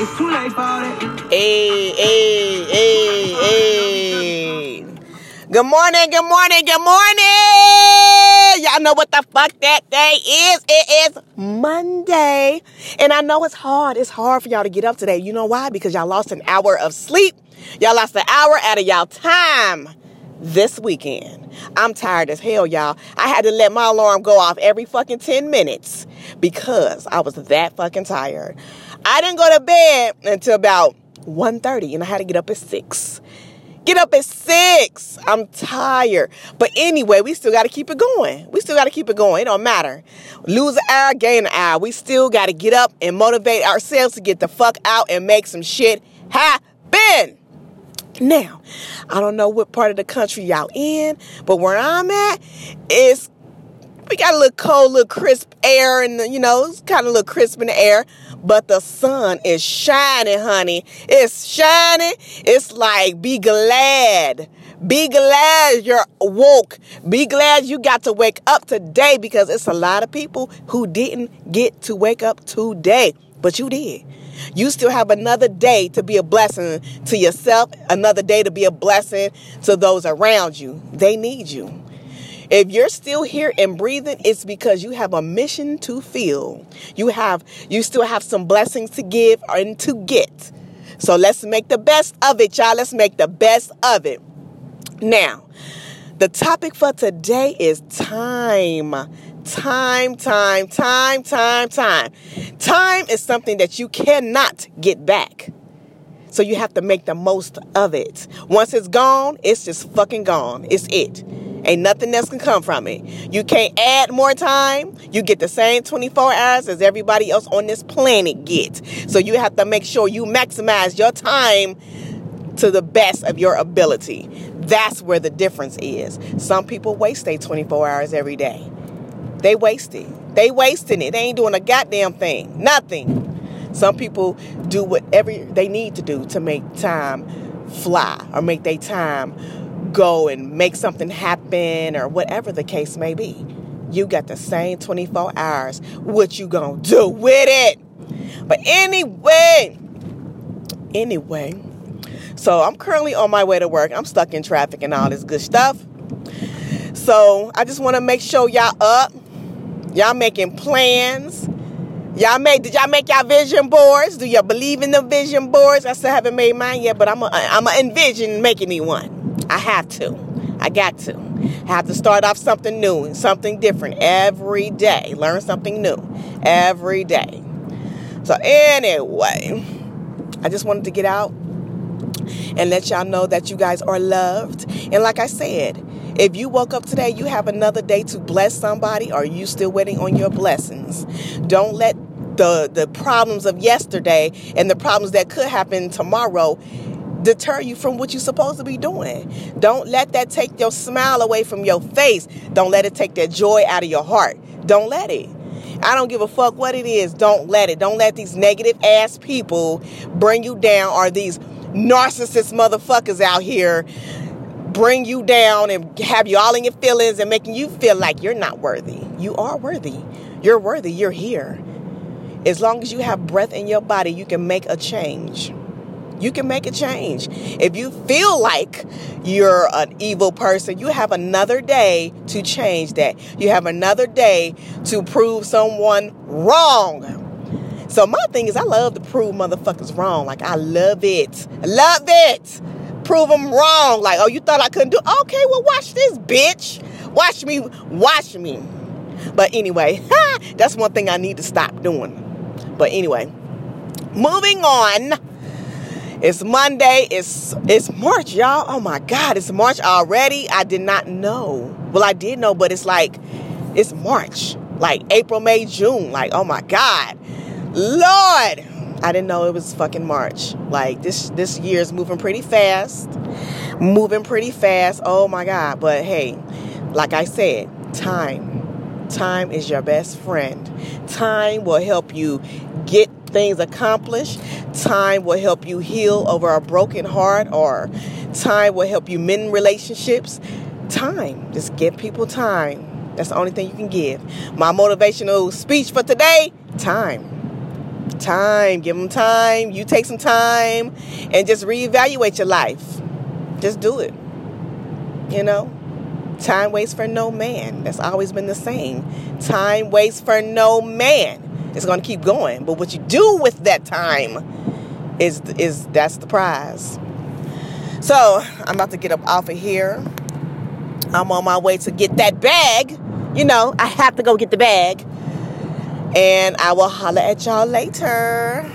It's too late for it. Hey, hey, hey, hey. Good morning, good morning, good morning. Y'all know what the fuck that day is. It is Monday. And I know it's hard. It's hard for y'all to get up today. You know why? Because y'all lost an hour of sleep. Y'all lost an hour out of y'all time this weekend. I'm tired as hell, y'all. I had to let my alarm go off every fucking 10 minutes because I was that fucking tired. I didn't go to bed until about 1.30 and I had to get up at 6. Get up at 6. I'm tired. But anyway, we still got to keep it going. We still got to keep it going. It don't matter. Lose an hour, gain an hour. We still got to get up and motivate ourselves to get the fuck out and make some shit happen. Now, I don't know what part of the country y'all in, but where I'm at, it's we got a little cold, little crisp air, and you know, it's kind of a little crisp in the air. But the sun is shining, honey. It's shining. It's like be glad. Be glad you're woke. Be glad you got to wake up today because it's a lot of people who didn't get to wake up today, but you did. You still have another day to be a blessing to yourself, another day to be a blessing to those around you. They need you. If you're still here and breathing, it's because you have a mission to fill. You have you still have some blessings to give and to get. So let's make the best of it, y'all. Let's make the best of it. Now, the topic for today is time. Time, time, time, time, time. Time is something that you cannot get back. So you have to make the most of it. Once it's gone, it's just fucking gone. It's it. Ain't nothing else can come from it. You can't add more time. You get the same 24 hours as everybody else on this planet gets. So you have to make sure you maximize your time to the best of your ability. That's where the difference is. Some people waste their 24 hours every day. They waste it. They wasting it. They ain't doing a goddamn thing. Nothing. Some people do whatever they need to do to make time fly or make their time go and make something happen or whatever the case may be. You got the same 24 hours. What you gonna do with it? But anyway, anyway, so I'm currently on my way to work. I'm stuck in traffic and all this good stuff. So I just want to make sure y'all up. Y'all making plans. Y'all made did y'all make y'all vision boards? Do y'all believe in the vision boards? I still haven't made mine yet, but I'm a, I'm a envision making me one. I have to. I got to. I have to start off something new, and something different every day. Learn something new every day. So, anyway, I just wanted to get out and let y'all know that you guys are loved. And like I said, if you woke up today, you have another day to bless somebody, or you still waiting on your blessings. Don't let the the problems of yesterday and the problems that could happen tomorrow deter you from what you're supposed to be doing. Don't let that take your smile away from your face. Don't let it take that joy out of your heart. Don't let it. I don't give a fuck what it is. Don't let it. Don't let these negative ass people bring you down or these narcissist motherfuckers out here bring you down and have you all in your feelings and making you feel like you're not worthy. You are worthy. You're worthy. You're here. As long as you have breath in your body, you can make a change. You can make a change. If you feel like you're an evil person, you have another day to change that. You have another day to prove someone wrong. So my thing is, I love to prove motherfuckers wrong. Like I love it, love it. Prove them wrong. Like, oh, you thought I couldn't do? Okay, well, watch this, bitch. Watch me, watch me. But anyway, that's one thing I need to stop doing. But anyway, moving on. It's Monday. It's it's March, y'all. Oh my God, it's March already. I did not know. Well, I did know, but it's like it's March, like April, May, June. Like, oh my God, Lord, I didn't know it was fucking March. Like this this year is moving pretty fast, moving pretty fast. Oh my God, but hey, like I said, time, time is your best friend. Time will help you get things accomplished. Time will help you heal over a broken heart, or time will help you mend relationships. Time. Just give people time. That's the only thing you can give. My motivational speech for today time. Time. Give them time. You take some time and just reevaluate your life. Just do it. You know? Time waits for no man. That's always been the same. Time waits for no man. It's going to keep going. But what you do with that time is is that's the prize. So, I'm about to get up off of here. I'm on my way to get that bag. You know, I have to go get the bag. And I will holler at y'all later.